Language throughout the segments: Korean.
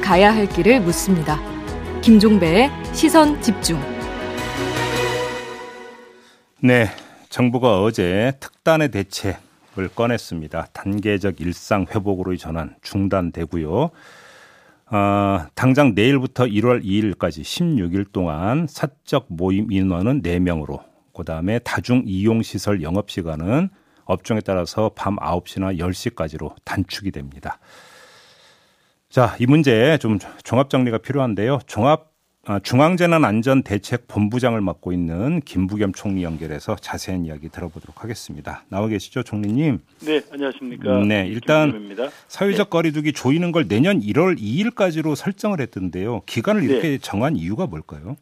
가야 할 길을 묻습니다. 김종배의 시선 집중. 네, 정부가 어제 특단의 대책을 꺼냈습니다. 단계적 일상 회복으로의 전환 중단되고요. 어, 당장 내일부터 1월 2일까지 16일 동안 사적 모임 인원은 4명으로 그다음에 다중 이용 시설 영업 시간은 업종에 따라서 밤 9시나 10시까지로 단축이 됩니다. 자, 이 문제 좀 종합 정리가 필요한데요. 종합 아, 중앙재난안전대책본부장을 맡고 있는 김부겸 총리 연결해서 자세한 이야기 들어보도록 하겠습니다. 나와 계시죠, 총리님? 네, 안녕하십니까. 네, 일단 김부겸입니다. 사회적 거리두기 조이는 걸 내년 1월 2일까지로 설정을 했던데요. 기간을 이렇게 네. 정한 이유가 뭘까요?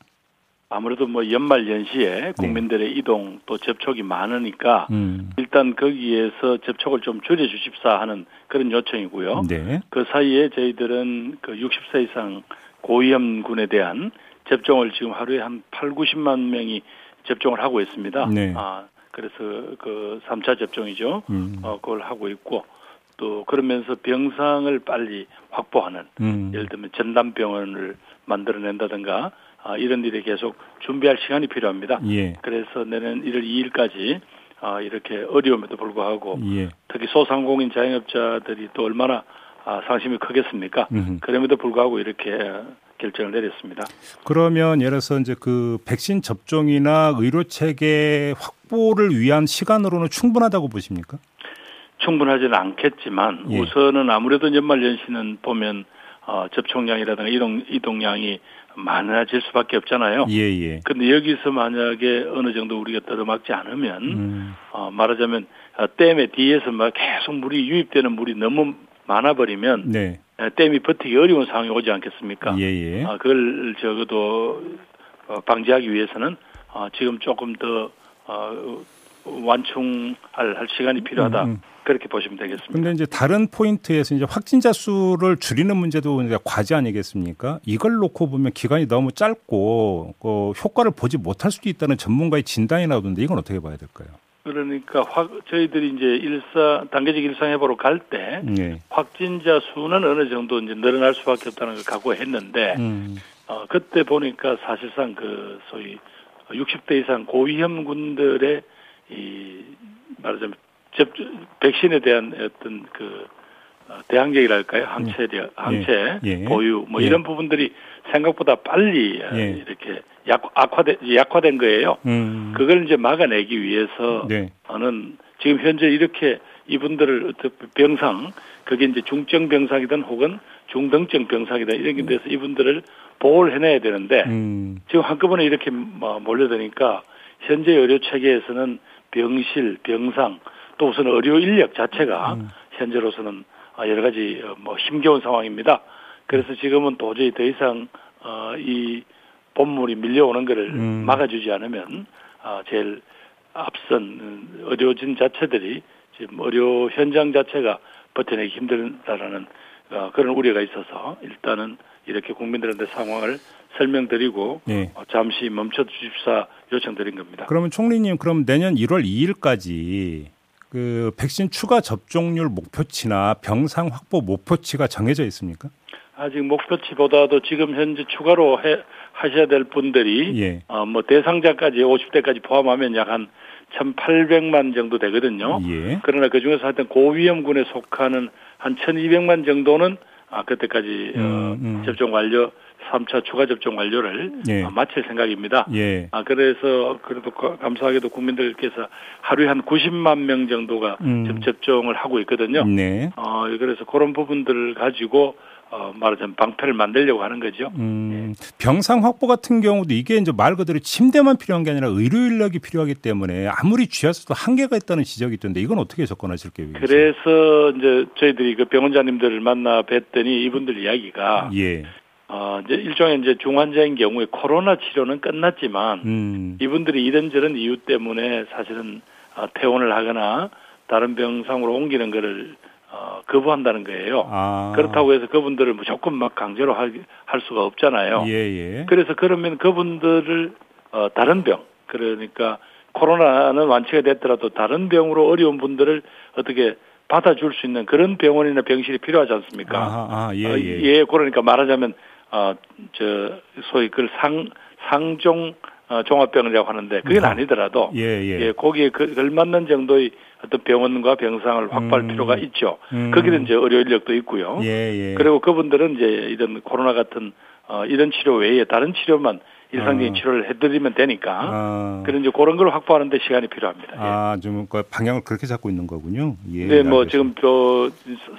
아무래도 뭐 연말 연시에 국민들의 이동 또 접촉이 많으니까 음, 일단 거기에서 접촉을 좀 줄여 주십사 하는 그런 요청이고요. 네. 그 사이에 저희들은 그 60세 이상 고위험군에 대한 접종을 지금 하루에 한 8, 90만 명이 접종을 하고 있습니다. 네. 아, 그래서 그 3차 접종이죠. 음, 어, 그걸 하고 있고 또 그러면서 병상을 빨리 확보하는 음, 예를 들면 전담병원을 만들어낸다든가 아, 이런 일에 계속 준비할 시간이 필요합니다. 예, 그래서 내년 1월 2일까지 아, 이렇게 어려움에도 불구하고 예. 특히 소상공인 자영업자들이 또 얼마나 아, 상심이 크겠습니까? 음. 그럼에도 불구하고 이렇게 결정을 내렸습니다. 그러면 예를 들어서 이제 그 백신 접종이나 의료 체계 확보를 위한 시간으로는 충분하다고 보십니까? 충분하지는 않겠지만 예. 우선은 아무래도 연말 연시는 보면 어, 접종량이라든가 이동 이동량이 많아질 수밖에 없잖아요. 예, 예. 근데 여기서 만약에 어느 정도 우리가 들어막지 않으면 음, 어, 말하자면 어, 댐에 뒤에서 막 계속 물이 유입되는 물이 너무 많아버리면 네. 에, 댐이 버티기 어려운 상황이 오지 않겠습니까? 예, 예. 아, 그걸 적어도 어, 방지하기 위해서는 어, 지금 조금 더 어, 완충할 할 시간이 필요하다. 음, 음. 그렇게 보시면 되겠습니다. 근데 이제 다른 포인트에서 이제 확진자 수를 줄이는 문제도 이제 과제 아니겠습니까? 이걸 놓고 보면 기간이 너무 짧고 그 효과를 보지 못할 수도 있다는 전문가의 진단이 나오던데 이건 어떻게 봐야 될까요? 그러니까 확, 저희들이 이제 일사 단계적 일상 회복으로 갈때 네. 확진자 수는 어느 정도 이제 늘어날 수밖에 없다는 걸 각오했는데 음, 어, 그때 보니까 사실상 그 소위 60대 이상 고위험군들의 이 말하자면 접 백신에 대한 어떤 그 어, 대항력이랄까요 항체 항체 예. 보유 뭐 예. 이런 부분들이 생각보다 빨리 어, 예. 이렇게 약, 악화된 약화된 거예요. 음, 그걸 이제 막아내기 위해서 네. 저는 지금 현재 이렇게 이분들을 병상 그게 이제 중증 병상이든 혹은 중등증 병상이든 이런 게 돼서 이분들을 보호를 해내야 되는데 음, 지금 한꺼번에 이렇게 뭐 몰려드니까 현재 의료 체계에서는 병실, 병상 또 우선 의료 인력 자체가 음. 현재로서는 아, 여러 가지 어, 뭐 힘겨운 상황입니다. 그래서 지금은 도저히 더 이상 어, 이 본물이 밀려오는 것을 음. 막아주지 않으면 아, 제일 앞선 음, 의료진 자체들이 지금 의료 현장 자체가 버텨내기 힘들다라는 어, 그런 우려가 있어서 일단은 이렇게 국민들한테 상황을 설명드리고 예. 어, 잠시 멈춰 주십사 요청드린 겁니다. 그러면 총리님 그럼 내년 1월 2일까지 그 백신 추가 접종률 목표치나 병상 확보 목표치가 정해져 있습니까? 아직 목표치보다도 지금 현재 추가로 해, 하셔야 될 분들이 예. 어, 뭐 대상자까지 50대까지 포함하면 약 한 1,800만 정도 되거든요. 예. 그러나 그 중에서 하여튼 고위험군에 속하는 한 1,200만 정도는 아 그때까지 어, 음, 음. 접종 완료 3차 추가 접종 완료를 예. 어, 마칠 생각입니다. 예. 아 그래서 그래도 거- 감사하게도 국민들께서 하루에 한 90만 명 정도가 음. 접종을 하고 있거든요. 네. 어 그래서 그런 부분들을 가지고 어 말하자면 방패를 만들려고 하는 거죠. 음, 병상 확보 같은 경우도 이게 이제 말 그대로 침대만 필요한 게 아니라 의료 인력이 필요하기 때문에 아무리 쥐었어도 한계가 있다는 지적이 있던데 이건 어떻게 접근하실 계획이세요? 그래서 이제 저희들이 그 병원장님들을 만나 뵀더니 이분들 이야기가 예. 어 이제 일종의 이제 중환자인 경우에 코로나 치료는 끝났지만 음. 이분들이 이런저런 이유 때문에 사실은 어, 퇴원을 하거나 다른 병상으로 옮기는 거를 어, 거부한다는 거예요. 아. 그렇다고 해서 그분들을 무조건 막 강제로 할, 할 수가 없잖아요. 예, 예. 그래서 그러면 그분들을 어, 다른 병 그러니까 코로나는 완치가 됐더라도 다른 병으로 어려운 분들을 어떻게 받아줄 수 있는 그런 병원이나 병실이 필요하지 않습니까? 아, 아, 예, 어, 예. 예, 그러니까 말하자면 어, 저 소위 그걸 상 상종 어, 종합병이라고 하는데 그건 아, 아니더라도 예, 예. 예, 거기에 그, 걸맞는 정도의 어떤 병원과 병상을 확보할 음. 필요가 있죠. 음. 거기는 이제 의료 인력도 있고요. 예, 예. 그리고 그분들은 이제 이런 코로나 같은 어, 이런 치료 외에 다른 치료만 일상적인 아. 치료를 해드리면 되니까 아, 그런 이제 그런 걸 확보하는데 시간이 필요합니다. 예. 아, 좀그 방향을 그렇게 잡고 있는 거군요. 예. 네, 뭐 알겠습니다. 지금 저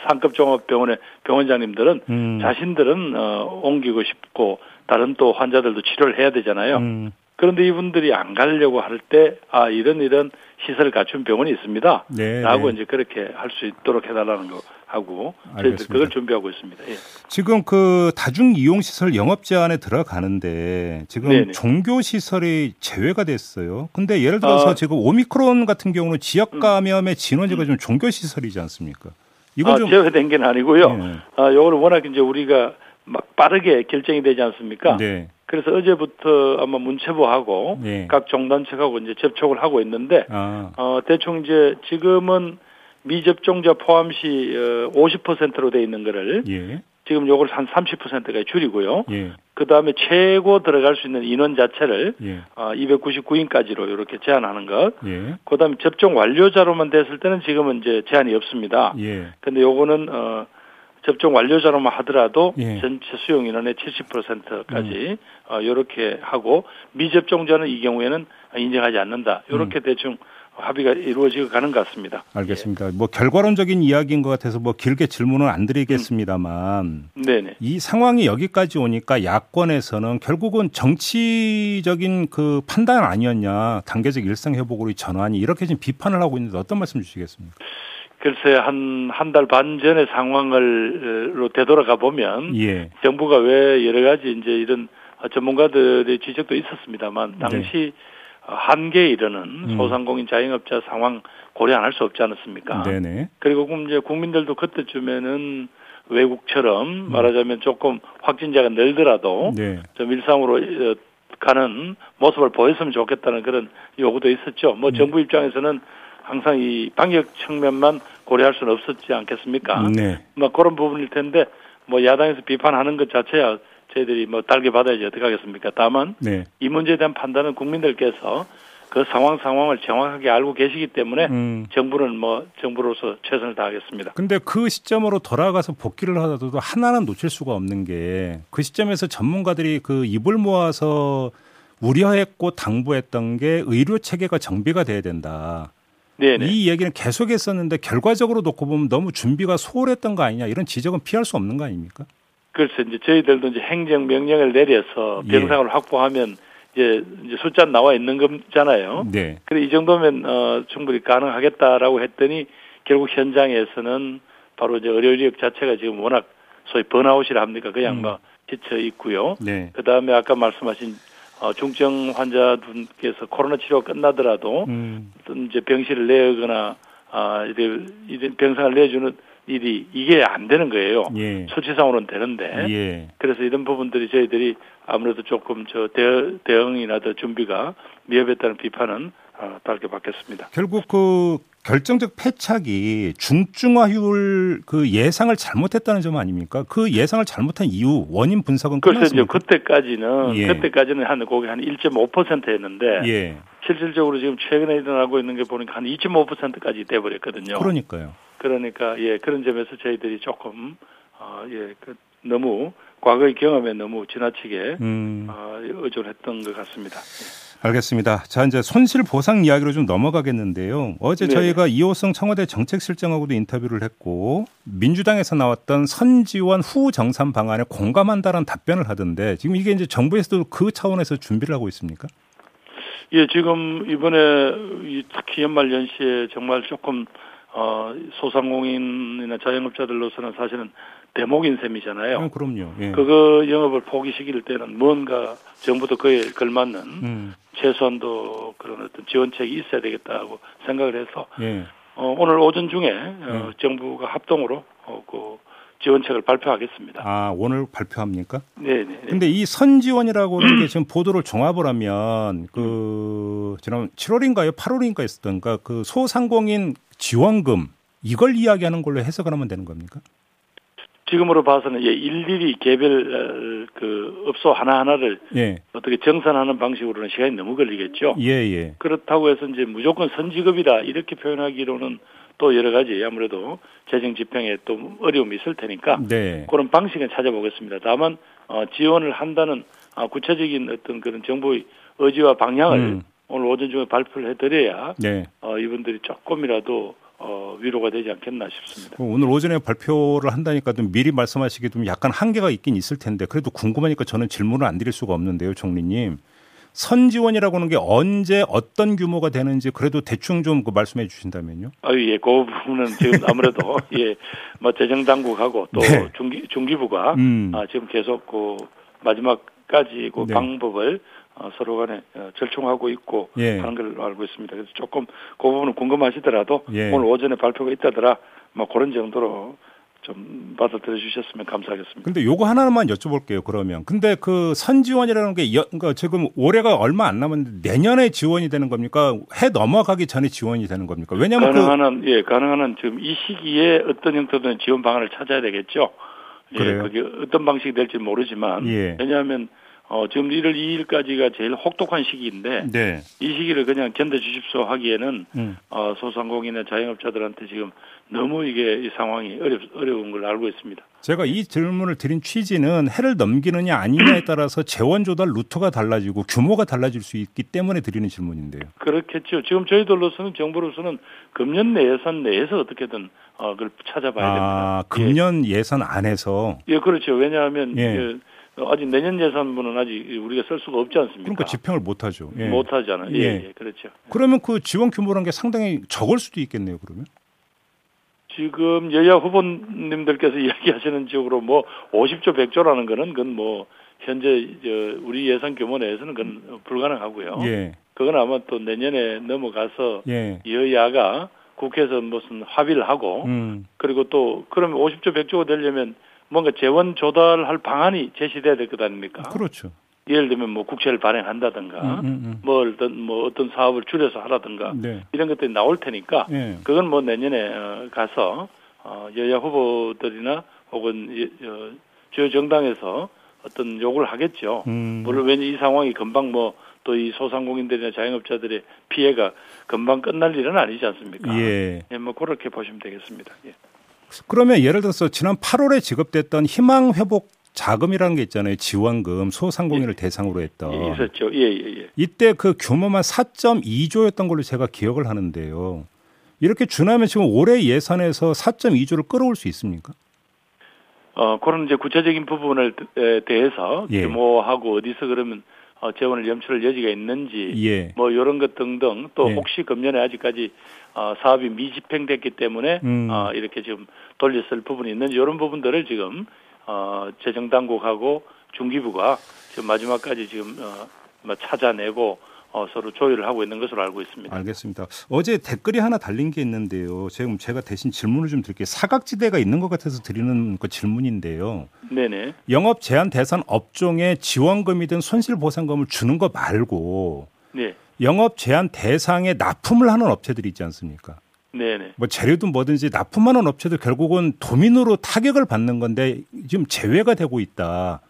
상급 종합병원의 병원장님들은 음. 자신들은 어, 옮기고 싶고 다른 또 환자들도 치료를 해야 되잖아요. 음, 그런데 이분들이 안 가려고 할 때 아 이런 이런 시설을 갖춘 병원이 있습니다. 네, 라고 네. 이제 그렇게 할 수 있도록 해달라는 거 하고 저희들. 그걸 준비하고 있습니다. 예. 지금 그 다중 이용 시설 영업 제한에 들어가는데 지금 네네. 종교 시설이 제외가 됐어요. 근데 예를 들어서 아. 지금 오미크론 같은 경우는 지역 감염의 진원지가 좀 종교 시설이지 않습니까? 이건 아, 좀 제외된 게 아니고요. 예. 아, 요거는 워낙 이제 우리가 막 빠르게 결정이 되지 않습니까? 네. 그래서 어제부터 아마 문체부하고 네. 각 종단체하고 이제 접촉을 하고 있는데 아, 어, 대충 이제 지금은 미접종자 포함시 어, 50%로 돼 있는 거를 예. 지금 요걸 한 30%까지 줄이고요. 예. 그 다음에 최고 들어갈 수 있는 인원 자체를 예. 어, 299인까지로 이렇게 제한하는 것. 예. 그 다음에 접종 완료자로만 됐을 때는 지금은 이제 제한이 없습니다. 예. 근데 요거는 어 접종 완료자로만 하더라도 예. 음. 전체 수용 인원의 70%까지 어 요렇게 하고 미접종자는 이 경우에는 인정하지 않는다. 요렇게 음. 대충 합의가 이루어지고 가는 것 같습니다. 알겠습니다. 뭐 결과론적인 이야기인 것 같아서 뭐 길게 질문은 안 드리겠습니다만 네네. 이 상황이 여기까지 오니까 야권에서는 결국은 정치적인 그 판단 아니었냐 단계적 일상 회복으로 의 전환이 이렇게 지금 비판을 하고 있는데 어떤 말씀 주시겠습니까? 글쎄 한 한 달 반 전의 상황을로 되돌아가 보면 예, 정부가 왜 여러 가지 이제 이런 전문가들의 지적도 있었습니다만 당시 한계에 이르는 음. 소상공인 자영업자 상황 고려 안 할 수 없지 않았습니까? 네네, 그리고 이제 국민들도 그때쯤에는 외국처럼 음. 말하자면 조금 확진자가 늘더라도 네, 좀 일상으로 어, 가는 모습을 보였으면 좋겠다는 그런 요구도 있었죠. 음. 뭐 정부 입장에서는 항상 이 방역 측면만 고려할 수는 없었지 않겠습니까? 네, 뭐 그런 부분일 텐데 뭐 야당에서 비판하는 것 자체야 저희들이 뭐 달게 받아야지 어떻게 하겠습니까? 다만 네, 이 문제에 대한 판단은 국민들께서 그 상황 상황을 정확하게 알고 계시기 때문에 음. 정부는 뭐 정부로서 최선을 다하겠습니다. 근데 그 시점으로 돌아가서 복귀를 하더라도 하나는 놓칠 수가 없는 게 그 시점에서 전문가들이 그 입을 모아서 우려했고 당부했던 게 의료 체계가 정비가 돼야 된다. 네네. 이 얘기는 계속했었는데 결과적으로 놓고 보면 너무 준비가 소홀했던 거 아니냐 이런 지적은 피할 수 없는 거 아닙니까? 글쎄 이제 저희들도 이제 행정 명령을 내려서 예. 병상을 확보하면 이제 이제 숫자 나와 있는 거잖아요. 네. 그래 이 정도면 어 충분히 가능하겠다라고 했더니 결국 현장에서는 바로 이제 의료 인력 자체가 지금 워낙 소위 번아웃이라 합니까? 그냥 음. 뭐 지쳐 있고요. 네. 그 다음에 아까 말씀하신 어, 중증 환자분께서 코로나 치료 가 끝나더라도 음. 어떤 이제 병실을 내거나 아 이래, 이래 병상을 내주는 일이 이게 안 되는 거예요. 예. 수치상으로는 되는데 예. 그래서 이런 부분들이 저희들이 아무래도 조금 저 대, 대응 이나 더 준비가 미흡했다는 비판은 어, 달게 받겠습니다. 결국 그 결정적 패착이 중증화율 그 예상을 잘못했다는 점 아닙니까? 그 예상을 잘못한 이유 원인 분석은 끝났습니까? 그때까지는 예. 그때까지는 한 거기 한 1.5%였는데 예. 실질적으로 지금 최근에 일어나고 있는 게 보니까 한 2.5%까지 돼버렸거든요. 그러니까요. 그러니까 예 그런 점에서 저희들이 조금 어예 그 너무 과거의 경험에 너무 지나치게 음. 어, 의존했던 것 같습니다. 알겠습니다. 자, 이제 손실 보상 이야기로 좀 넘어가겠는데요. 어제 네네. 저희가 이호성 청와대 정책실장하고도 인터뷰를 했고 민주당에서 나왔던 선지원 후 정산 방안에 공감한다는 답변을 하던데 지금 이게 이제 정부에서도 그 차원에서 준비를 하고 있습니까? 예, 지금 이번에 이 특히 연말 연시에 정말 조금 어 소상공인이나 자영업자들로서는 사실은 대목인 셈이잖아요. 어, 그럼요. 예. 그거 영업을 포기시킬 때는 뭔가 정부도 그에 걸맞는 음, 최소한도 그런 어떤 지원책이 있어야 되겠다고 생각을 해서 예. 어, 오늘 오전 중에 어, 정부가 합동으로 어, 그 지원책을 발표하겠습니다. 아, 오늘 발표합니까? 네, 네. 근데 이 선지원이라고 하는 게 지금 보도를 종합을 하면 그 지난 7월인가요? 8월인가 있었던가 그 소상공인 지원금 이걸 이야기하는 걸로 해석을 하면 되는 겁니까? 지금으로 봐서는 예, 일일이 개별 어, 그 업소 하나 하나를 예, 어떻게 정산하는 방식으로는 시간이 너무 걸리겠죠. 예, 예. 그렇다고 해서 이제 무조건 선지급이다 이렇게 표현하기로는 또 여러 가지 아무래도 재정 집행에 또 어려움이 있을 테니까 네. 그런 방식은 찾아보겠습니다. 다만 어, 지원을 한다는 아, 구체적인 어떤 그런 정부의 의지와 방향을 음. 오늘 오전 중에 발표를 해드려야 네. 어, 이분들이 조금이라도 어, 위로가 되지 않겠나 싶습니다. 오늘 오전에 발표를 한다니까 좀 미리 말씀하시기 좀 약간 한계가 있긴 있을 텐데 그래도 궁금하니까 저는 질문을 안 드릴 수가 없는데요, 총리님. 선지원이라고 하는 게 언제 어떤 규모가 되는지 그래도 대충 좀그 말씀해 주신다면요. 아유, 예, 그 부분은 지금 아무래도 예, 뭐 재정 당국하고 또 네. 중기 중기부가 음. 아, 지금 계속 그 마지막까지 그 네. 방법을 어, 서로 간에 어, 절충하고 있고 예. 하는 걸 알고 있습니다. 그래서 조금 그 부분은 궁금하시더라도 예. 오늘 오전에 발표가 있다더라 뭐 그런 정도로 좀 받아들여 주셨으면 감사하겠습니다. 근데 요거 하나만 여쭤볼게요. 그러면 근데 그 선지원이라는 게 여, 그러니까 지금 올해가 얼마 안 남았는데 내년에 지원이 되는 겁니까? 해 넘어가기 전에 지원이 되는 겁니까? 왜냐하면 그 가능한 한, 예, 가능한 한 지금 이 시기에 어떤 형태든 지원 방안을 찾아야 되겠죠. 예, 그래요? 그게 어떤 방식이 될지 모르지만 예. 왜냐하면 어, 지금 1월 2일까지가 제일 혹독한 시기인데 네. 이 시기를 그냥 견뎌 주십시오 하기에는 음. 어, 소상공인이나 자영업자들한테 지금 너무 이게 이 상황이 어렵, 어려운 걸 알고 있습니다. 제가 이 질문을 드린 취지는 해를 넘기느냐 아니냐에 따라서 재원 조달 루트가 달라지고 규모가 달라질 수 있기 때문에 드리는 질문인데요. 그렇겠죠. 지금 저희들로서는 정부로서는 금년 내 예산 내에서 어떻게든 어, 그걸 찾아봐야 됩니다. 아, 금년 예 산 안에서 예, 그렇죠. 왜냐하면 예. 예, 아직 내년 예산분은 아직 우리가 쓸 수가 없지 않습니까? 그러니까 집행을 못 하죠. 예. 못 하잖아요. 예, 예. 예, 그렇죠. 그러면 그 지원 규모라는 게 상당히 적을 수도 있겠네요. 그러면. 지금 여야 후보님들께서 이야기하시는 쪽으로 뭐 50조 100조라는 거는 그건 뭐 현재 저 우리 예산 규모 내에서는 그건 불가능하고요. 예. 그건 아마 또 내년에 넘어가서 예. 여야가 국회에서 무슨 합의를 하고 음. 그리고 또 그러면 50조 100조가 되려면 뭔가 재원 조달할 방안이 제시돼야 될 것 아닙니까? 그렇죠. 예를 들면 뭐 국채를 발행한다든가 음, 음, 뭐 어떤 뭐 어떤 사업을 줄여서 하라든가 음. 네. 이런 것들이 나올 테니까 예. 그건 뭐 내년에 어, 가서 어, 여야 후보들이나 혹은 주요 정당에서 어떤 요구를 하겠죠. 음. 물론 왜냐 이 상황이 금방 뭐 또 이 소상공인들이나 자영업자들의 피해가 금방 끝날 일은 아니지 않습니까? 예. 예, 뭐 그렇게 보시면 되겠습니다. 예. 그러면 예를 들어서 지난 8월에 지급됐던 희망 회복 자금이라는 게 있잖아요. 지원금 소상공인을 대상으로 했던. 예, 있었죠. 예, 예, 예. 이때 그 규모만 4.2조였던 걸로 제가 기억을 하는데요. 이렇게 준하면 지금 올해 예산에서 4.2조를 끌어올 수 있습니까? 어, 그런 이제 구체적인 부분을 에 대해서 예. 규모하고 어디서 그러면 어, 재원을 염출할 여지가 있는지 예. 뭐 이런 것 등등 또 예. 혹시 금년에 아직까지 어, 사업이 미집행됐기 때문에 음. 어, 이렇게 지금 돌렸을 부분이 있는지 이런 부분들을 지금 어, 재정 당국하고 중기부가 지금 마지막까지 지금 어, 뭐 찾아내고 어, 서로 조율을 하고 있는 것으로 알고 있습니다. 알겠습니다. 어제 댓글이 하나 달린 게 있는데요. 지금 제가 대신 질문을 좀 드릴게요. 사각지대가 있는 것 같아서 드리는 그 질문인데요. 네네. 영업 제한 대상 업종에 지원금이든 손실보상금을 주는 거 말고 네. 영업 제한 대상에 납품을 하는 업체들이 있지 않습니까? 네네. 뭐 재료든 뭐든지 납품하는 업체들 결국은 도민으로 타격을 받는 건데 지금 제외가 되고 있다.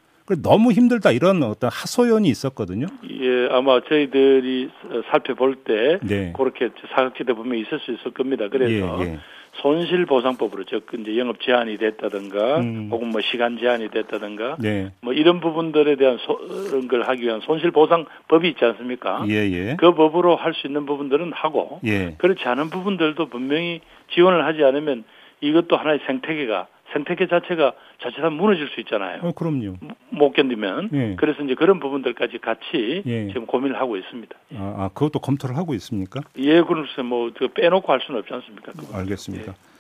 너무 힘들다 이런 어떤 하소연이 있었거든요. 예, 아마 저희들이 살펴볼 때 네. 그렇게 사각지대 분명히 있을 수 있을 겁니다. 그래서 예, 예. 손실보상법으로 즉 이제 영업 제한이 됐다든가 음. 혹은 뭐 시간 제한이 됐다든가 네. 뭐 이런 부분들에 대한 소, 그런 걸 하기 위한 손실보상법이 있지 않습니까? 예, 예. 그 법으로 할 수 있는 부분들은 하고 예. 그렇지 않은 부분들도 분명히 지원을 하지 않으면 이것도 하나의 생태계가 생태계 자체가 자칫하면 무너질 수 있잖아요. 어, 그럼요. 못 견디면 예. 그래서 이제 그런 부분들까지 같이 예. 지금 고민을 하고 있습니다. 아, 아, 그것도 검토를 하고 있습니까? 예, 그래서 뭐그 빼놓고 할 수는 없지 않습니까? 그건. 알겠습니다. 예.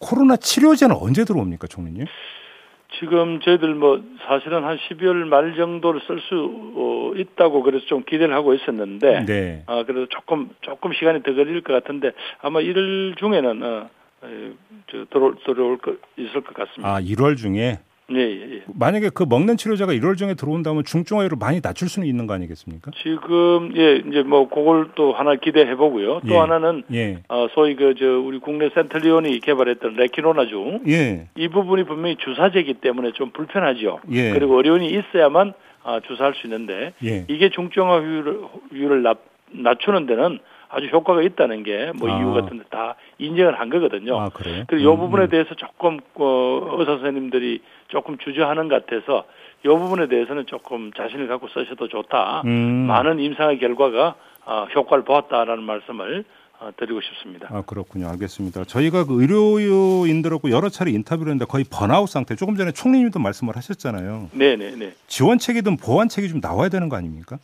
코로나 치료제는 언제 들어옵니까, 총리님? 지금 저희들 뭐 사실은 한 12월 말 정도를 쓸수 어, 있다고 그래서 좀 기대를 하고 있었는데 네. 아 그래도 조금 조금 시간이 더 걸릴 것 같은데 아마 1월 중에는 어, 에, 저 들어 들어올 거 있을 것 같습니다. 아, 1월 중에 네, 예, 예. 만약에 그 먹는 치료제가 1월 중에 들어온다면 중증화율을 많이 낮출 수는 있는 거 아니겠습니까? 지금 예 이제 뭐 그걸 또 하나 기대해 보고요. 또 예. 하나는 예. 어 소위 그 저 우리 국내 센트리온이 개발했던 레키노나중 예. 이 부분이 분명히 주사제이기 때문에 좀 불편하죠. 예. 그리고 어려움이 있어야만 아, 주사할 수 있는데 예. 이게 중증화율을 낮, 낮추는 데는 아주 효과가 있다는 게뭐 아. 이유 같은 데 다 인정을 한 거거든요. 아, 그래요? 그리고 이 음, 부분에 음. 대해서 조금 어, 의사 선생님들이 조금 주저하는 것 같아서 이 부분에 대해서는 조금 자신을 갖고 쓰셔도 좋다. 음. 많은 임상의 결과가 어, 효과를 보았다라는 말씀을 어, 드리고 싶습니다. 아 그렇군요. 알겠습니다. 저희가 그 의료인들하고 여러 차례 인터뷰를 했는데 거의 번아웃 상태. 조금 전에 총리님도 말씀을 하셨잖아요. 네네네. 지원책이든 보완책이 좀 나와야 되는 거 아닙니까?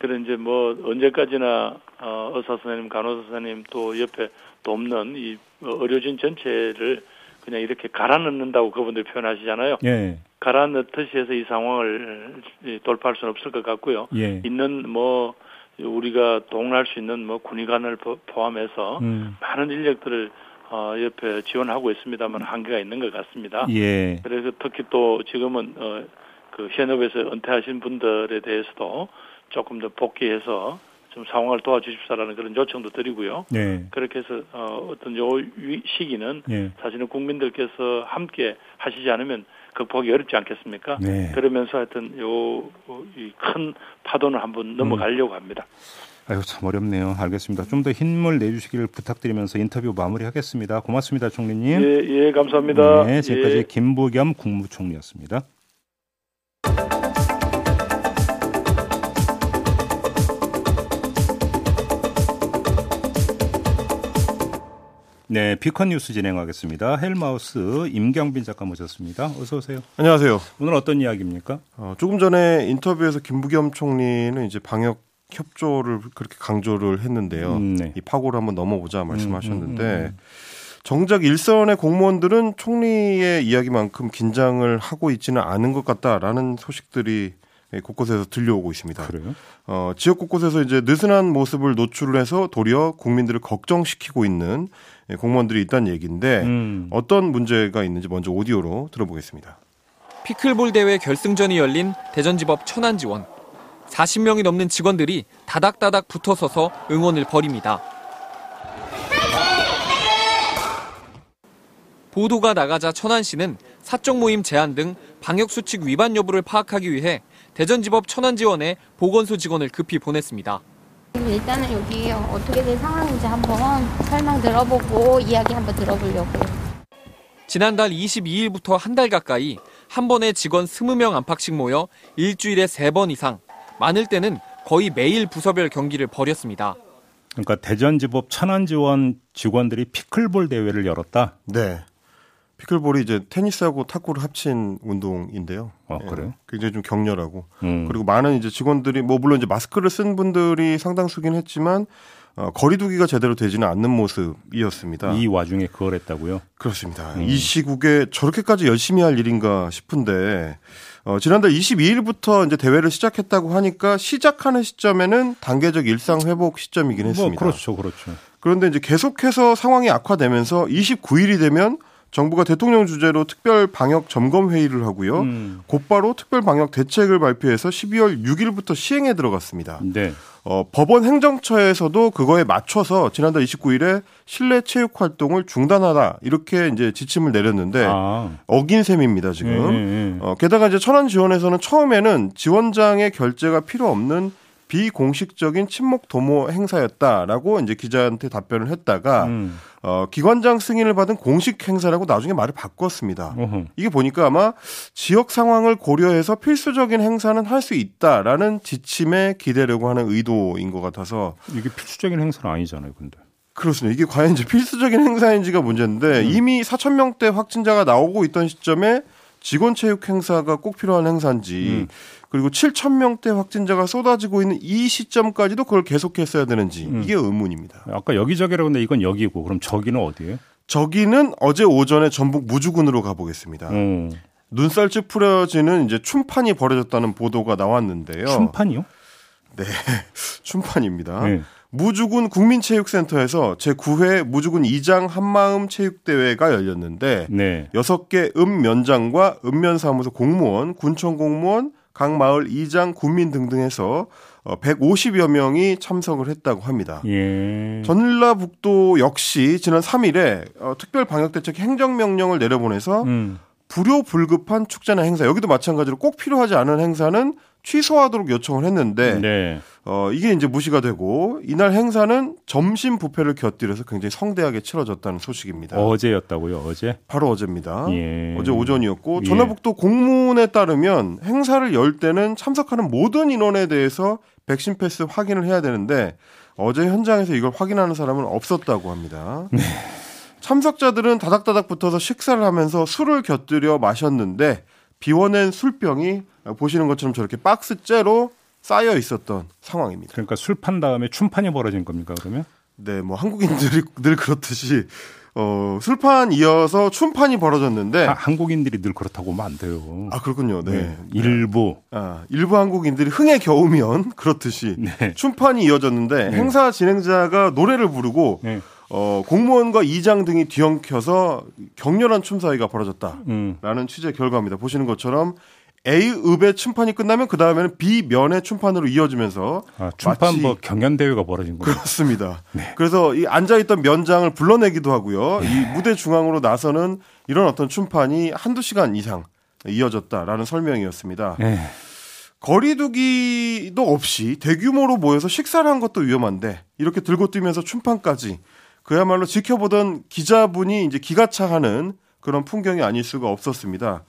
그래 이제 뭐 언제까지나 어, 의사 선생님, 간호사 선생님 또 옆에 돕는 이 의료진 전체를 그냥 이렇게 갈아 넣는다고 그분들 표현하시잖아요. 예. 갈아 넣듯이 해서 이 상황을 돌파할 수는 없을 것 같고요. 예. 있는 뭐 우리가 동원할 수 있는 뭐 군의관을 포- 포함해서 음. 많은 인력들을 어, 옆에 지원하고 있습니다만 한계가 있는 것 같습니다. 예. 그래서 특히 또 지금은 어, 그 현업에서 은퇴하신 분들에 대해서도 조금 더 복귀해서 좀 상황을 도와주십사라는 그런 요청도 드리고요. 예. 그렇게 해서 어, 어떤 요 위- 시기는 예. 사실은 국민들께서 함께 하시지 않으면 극복이 어렵지 않겠습니까? 네. 그러면서 하여튼 요큰 파도는 한번 넘어가려고 합니다. 아유 참 어렵네요. 알겠습니다. 좀 더 힘을 내주시기를 부탁드리면서 인터뷰 마무리하겠습니다. 고맙습니다, 총리님. 예, 예, 감사합니다. 네, 지금까지 예. 김부겸 국무총리였습니다. 네, 비컨 뉴스 진행하겠습니다. 헬마우스 임경빈 작가 모셨습니다. 어서 오세요. 안녕하세요. 오늘 어떤 이야기입니까? 어, 조금 전에 인터뷰에서 김부겸 총리는 이제 방역 협조를 그렇게 강조를 했는데요. 음, 네. 이 파고를 한번 넘어보자 말씀하셨는데 음, 음, 음. 정작 일선의 공무원들은 총리의 이야기만큼 긴장을 하고 있지는 않은 것 같다라는 소식들이 곳곳에서 들려오고 있습니다. 그래요? 어, 지역 곳곳에서 이제 느슨한 모습을 노출해서 도리어 국민들을 걱정시키고 있는 예, 공무원들이 있다는 얘기인데 음. 어떤 문제가 있는지 먼저 오디오로 들어보겠습니다. 피클볼 대회 결승전이 열린 대전지법 천안지원. 40명이 넘는 직원들이 다닥다닥 붙어서서 응원을 벌입니다. 보도가 나가자 천안시는 사적 모임 제한 등 방역수칙 위반 여부를 파악하기 위해 대전지법 천안지원에 보건소 직원을 급히 보냈습니다. 일단은 여기 어떻게 된 상황인지 한번 설명 들어보고 이야기 한번 들어보려고요. 지난달 22일부터 한 달 가까이 한 번에 직원 20명 안팎씩 모여 일주일에 3번 이상, 많을 때는 거의 매일 부서별 경기를 벌였습니다. 그러니까 대전지법 천안지원 직원들이 피클볼 대회를 열었다. 네. 피클볼이 이제 테니스하고 탁구를 합친 운동인데요. 어, 예, 그래요? 굉장히 좀 격렬하고 음. 그리고 많은 이제 직원들이 뭐 물론 이제 마스크를 쓴 분들이 상당수긴 했지만 어, 거리두기가 제대로 되지는 않는 모습이었습니다. 이 와중에 그걸 했다고요? 그렇습니다. 음. 이 시국에 저렇게까지 열심히 할 일인가 싶은데 어, 지난달 22일부터 이제 대회를 시작했다고 하니까 시작하는 시점에는 단계적 일상 회복 시점이긴 뭐 했습니다. 그렇죠, 그렇죠. 그런데 이제 계속해서 상황이 악화되면서 29일이 되면 정부가 대통령 주재로 특별 방역 점검 회의를 하고요. 음. 곧바로 특별 방역 대책을 발표해서 12월 6일부터 시행에 들어갔습니다. 네. 어, 법원 행정처에서도 그거에 맞춰서 지난달 29일에 실내 체육 활동을 중단하라 이렇게 이제 지침을 내렸는데 아. 어긴 셈입니다 지금. 예, 예, 예. 어, 게다가 이제 천안 지원에서는 처음에는 지원장의 결재가 필요 없는 비공식적인 친목 도모 행사였다라고 이제 기자한테 답변을 했다가 음. 어, 기관장 승인을 받은 공식 행사라고 나중에 말을 바꿨습니다. 어허. 이게 보니까 아마 지역 상황을 고려해서 필수적인 행사는 할 수 있다라는 지침에 기대려고 하는 의도인 것 같아서 이게 필수적인 행사는 아니잖아요, 근데. 그렇습니다. 이게 과연 이제 필수적인 행사인지가 문제인데 음. 이미 4천 명대 확진자가 나오고 있던 시점에 직원 체육 행사가 꼭 필요한 행사인지 음. 그리고 7천 명대 확진자가 쏟아지고 있는 이 시점까지도 그걸 계속했어야 되는지 음. 이게 의문입니다. 아까 여기저기라고 근데 이건 여기고 그럼 저기는 어디예요? 저기는 어제 오전에 전북 무주군으로 가보겠습니다. 어. 눈살집 풀어지는 이제 춤판이 벌어졌다는 보도가 나왔는데요. 춤판이요? 춤판입니다. 네. 무주군 국민체육센터에서 제9회 무주군 2장 한마음 체육대회가 열렸는데 네. 6개 읍면장과 읍면사무소 공무원, 군청 공무원, 각 마을 이장, 군민 등등 해서 150여 명이 참석을 했다고 합니다. 예. 전라북도 역시 지난 3일에 어, 특별 방역 대책 행정 명령을 내려보내서 음. 불효 불급한 축제나 행사 여기도 마찬가지로 꼭 필요하지 않은 행사는 취소하도록 요청을 했는데 네. 어, 이게 이제 무시가 되고 이날 행사는 점심 부페를 곁들여서 굉장히 성대하게 치러졌다는 소식입니다. 어제였다고요. 어제. 바로 어제입니다. 예. 어제 오전이었고 예. 전라북도 공문에 따르면 행사를 열 때는 참석하는 모든 인원에 대해서 백신 패스 확인을 해야 되는데 어제 현장에서 이걸 확인하는 사람은 없었다고 합니다. 네. 참석자들은 다닥다닥 붙어서 식사를 하면서 술을 곁들여 마셨는데 비워낸 술병이 보시는 것처럼 저렇게 박스째로 쌓여 있었던 상황입니다. 그러니까 술 판 다음에 춤판이 벌어진 겁니까 그러면? 네, 뭐 한국인들이 늘 그렇듯이 어, 술판 이어서 춤판이 벌어졌는데 하- 한국인들이 늘 그렇다고 하면 안 돼요. 아 그렇군요. 네. 네. 일부. 아, 일부 한국인들이 흥에 겨우면 그렇듯이 네. 춤판이 이어졌는데 행사 진행자가 노래를 부르고 네. 어, 공무원과 이장 등이 뒤엉켜서 격렬한 춤 사이가 벌어졌다라는 음. 취재 결과입니다. 보시는 것처럼 A읍의 춤판이 끝나면 그 다음에는 B면의 춤판으로 이어지면서 아, 춤판 뭐 경연 대회가 벌어진 거예요. 그렇습니다. 네. 그래서 이 앉아 있던 면장을 불러내기도 하고요. 이 무대 중앙으로 나서는 이런 어떤 춤판이 한두 시간 이상 이어졌다라는 설명이었습니다. 네. 거리두기도 없이 대규모로 모여서 식사를 한 것도 위험한데 이렇게 들고 뛰면서 춤판까지 그야말로 지켜보던 기자분이 이제 기가 차하는 그런 풍경이 아닐 수가 없었습니다.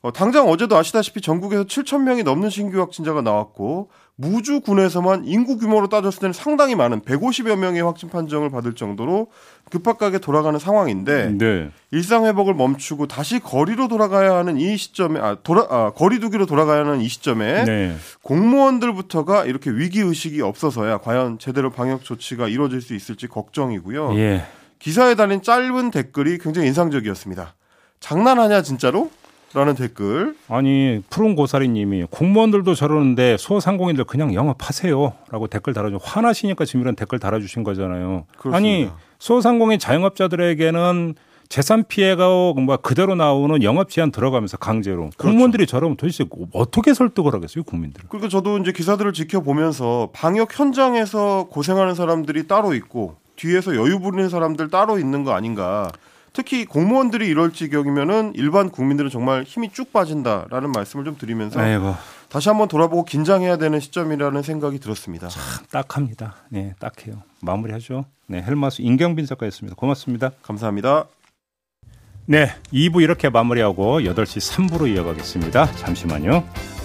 어, 당장 어제도 아시다시피 전국에서 7천 명이 넘는 신규 확진자가 나왔고 무주군에서만 인구 규모로 따졌을 때는 상당히 많은 150여 명의 확진 판정을 받을 정도로 급박하게 돌아가는 상황인데 네. 일상 회복을 멈추고 다시 거리로 돌아가야 하는 이 시점에 아 돌아 아, 거리두기로 돌아가야 하는 이 시점에 네. 공무원들부터가 이렇게 위기 의식이 없어서야 과연 제대로 방역 조치가 이루어질 수 있을지 걱정이고요. 예. 기사에 달린 짧은 댓글이 굉장히 인상적이었습니다. 장난하냐 진짜로? 라는 댓글. 아니 푸른 고사리 님이 공무원들도 저러는데 소상공인들 그냥 영업하세요 라고 댓글 달아주 화나시니까 지금 이런 댓글 달아주신 거잖아요. 그렇습니다. 아니 소상공인 자영업자들에게는 재산 피해가 뭐 그대로 나오는 영업 제한 들어가면서 강제로 그렇죠. 공무원들이 저러면 도대체 어떻게 설득을 하겠어요 국민들? 그러니까 저도 이제 기사들을 지켜보면서 방역 현장에서 고생하는 사람들이 따로 있고 뒤에서 여유 부리는 사람들 따로 있는 거 아닌가. 특히 공무원들이 이럴 지경이면은 일반 국민들은 정말 힘이 쭉 빠진다라는 말씀을 좀 드리면서 아이고 다시 한번 돌아보고 긴장해야 되는 시점이라는 생각이 들었습니다. 딱합니다. 네, 딱해요. 마무리하죠. 네, 헬마스 임경빈 작가였습니다. 고맙습니다. 감사합니다. 네, 2부 이렇게 마무리하고 8시 3부로 이어가겠습니다. 잠시만요.